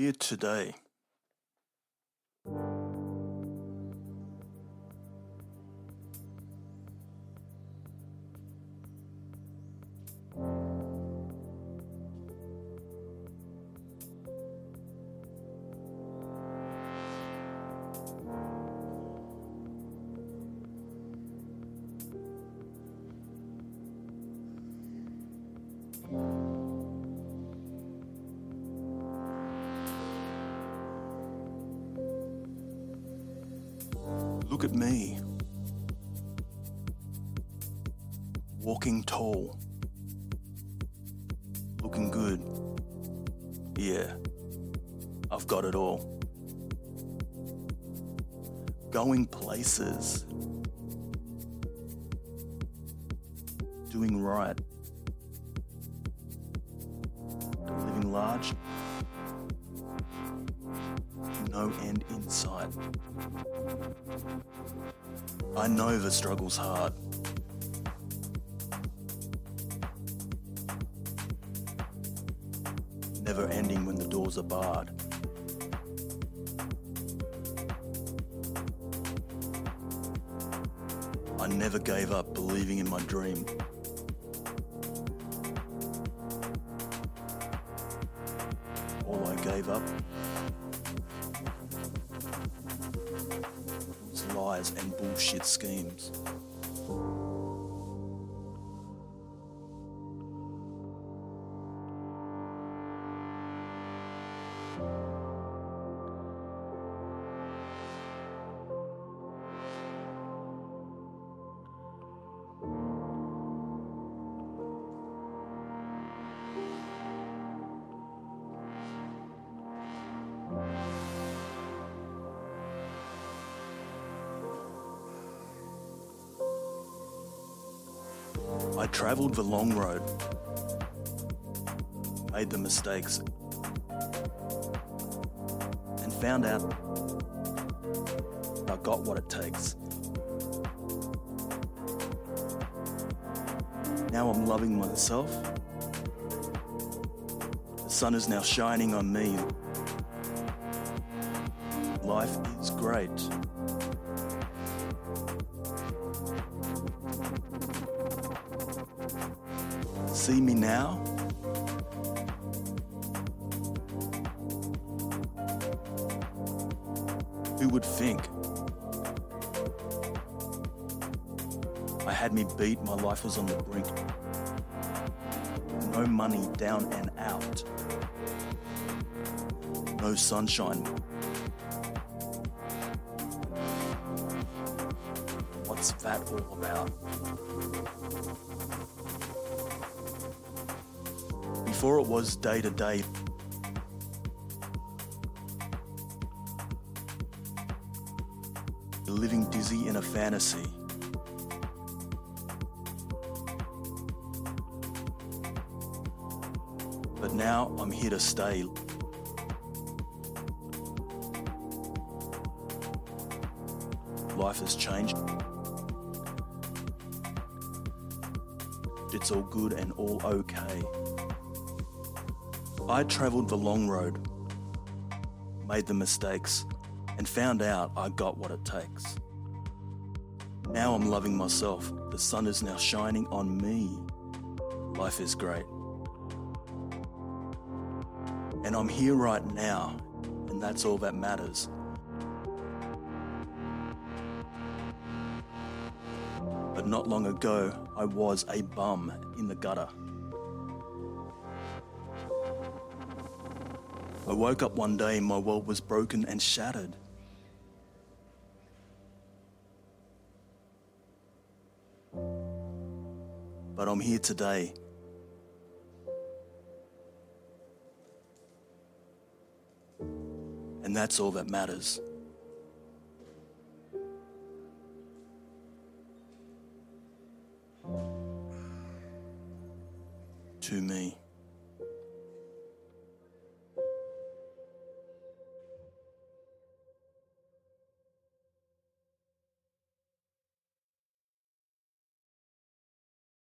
here today. Look at me. Walking tall. Looking good. Yeah, I've got it all. Going places. Doing right. Living large. No end in sight. I know the struggle's hard. Never ending when the doors are barred. I never gave up believing in my dream. All I gave up was lies and bullshit schemes. I travelled the long road, made the mistakes, and found out I got what it takes. Now I'm loving myself. The sun is now shining on me. Life is great. See me now? Who would think? I had me beat, my life was on the brink. No money down and out. No sunshine. What's that all about? Before it was day to day. Living dizzy in a fantasy. But now I'm here to stay. Life has changed. It's all good and all okay. I travelled the long road, made the mistakes, and found out I got what it takes. Now I'm loving myself. The sun is now shining on me. Life is great. And I'm here right now, and that's all that matters. But not long ago, I was a bum in the gutter. I woke up one day, my world was broken and shattered. But I'm here today. And that's all that matters. To me.